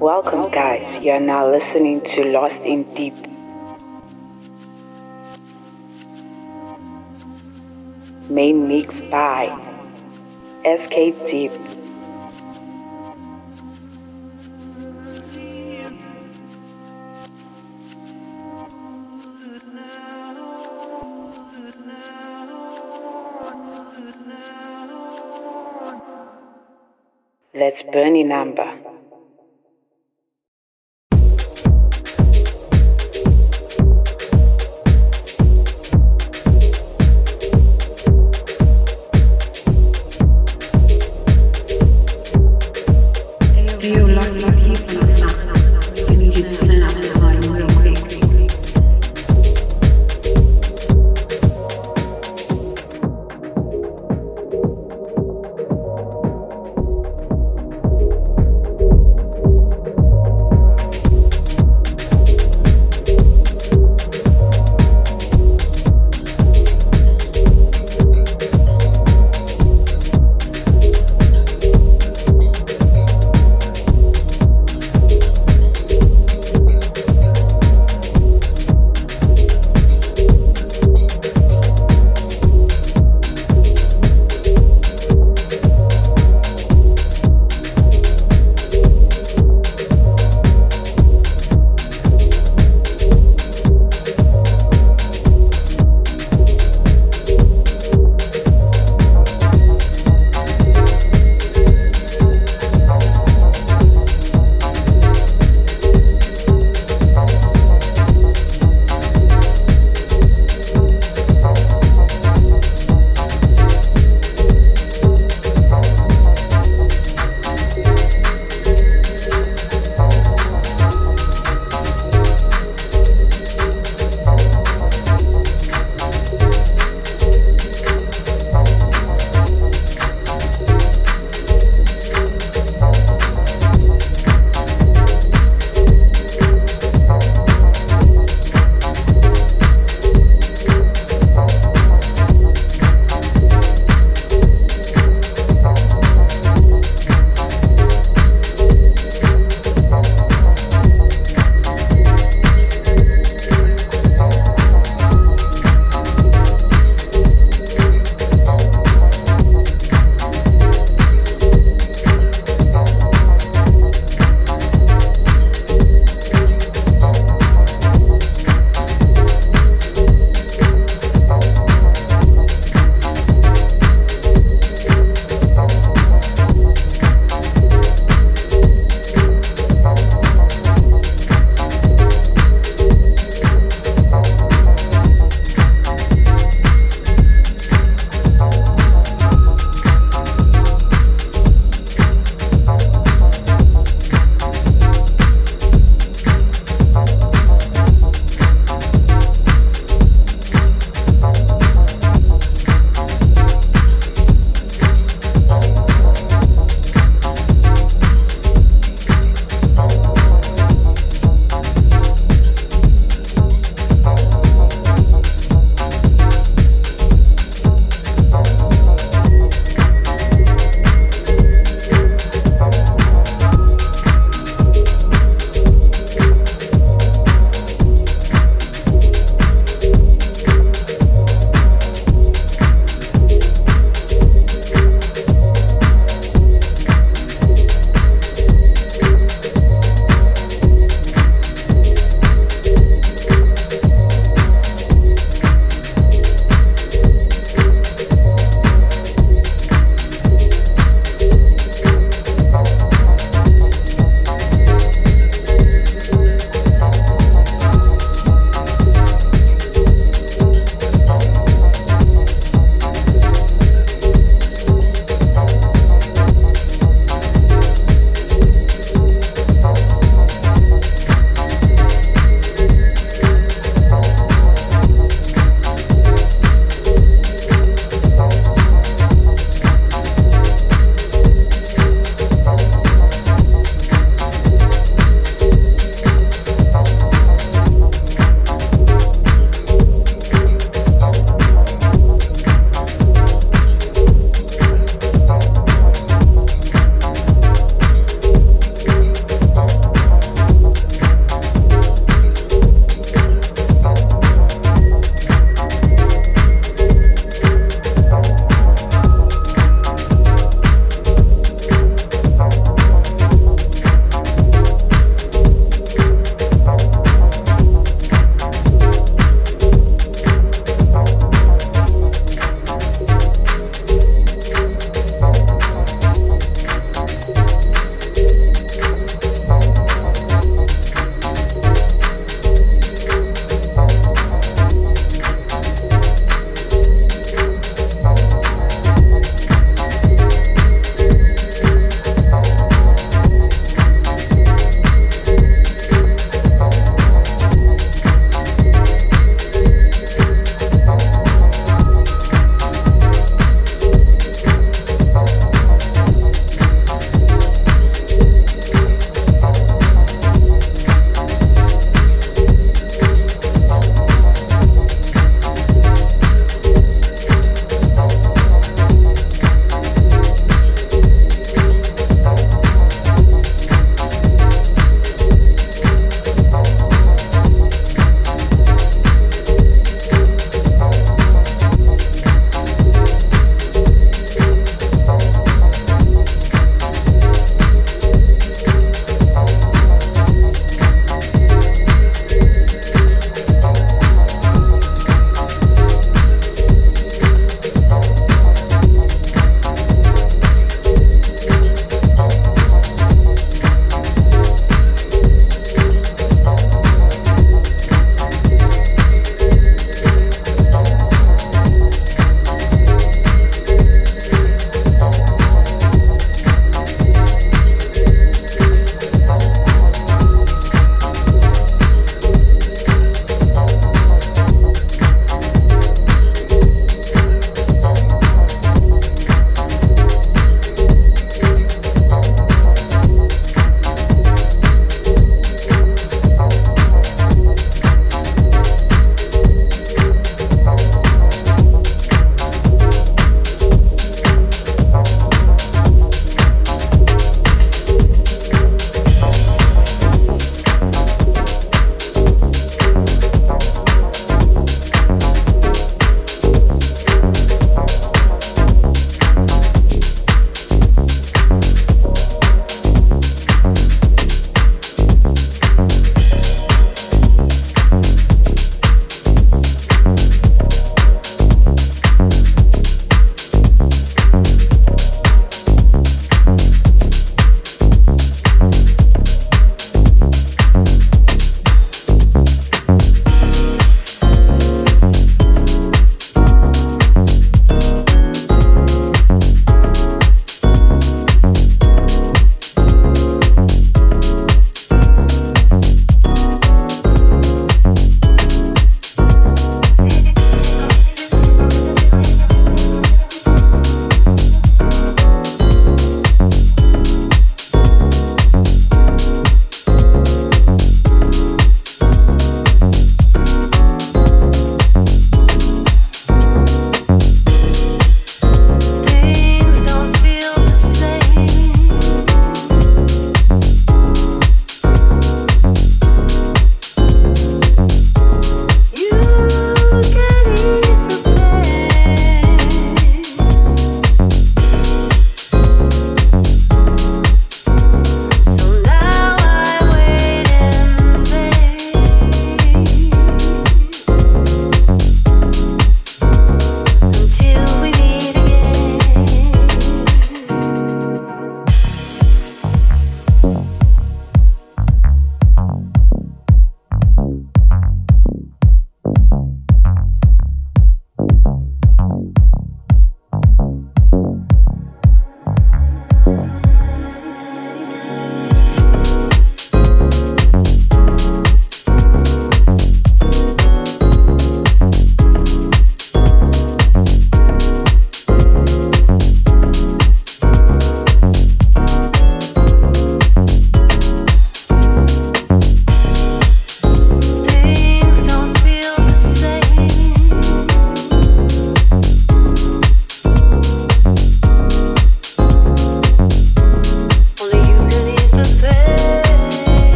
Welcome, guys. You are now listening to Lost in Deep. Main mix by SK Deep. Let's burn in number.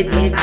it's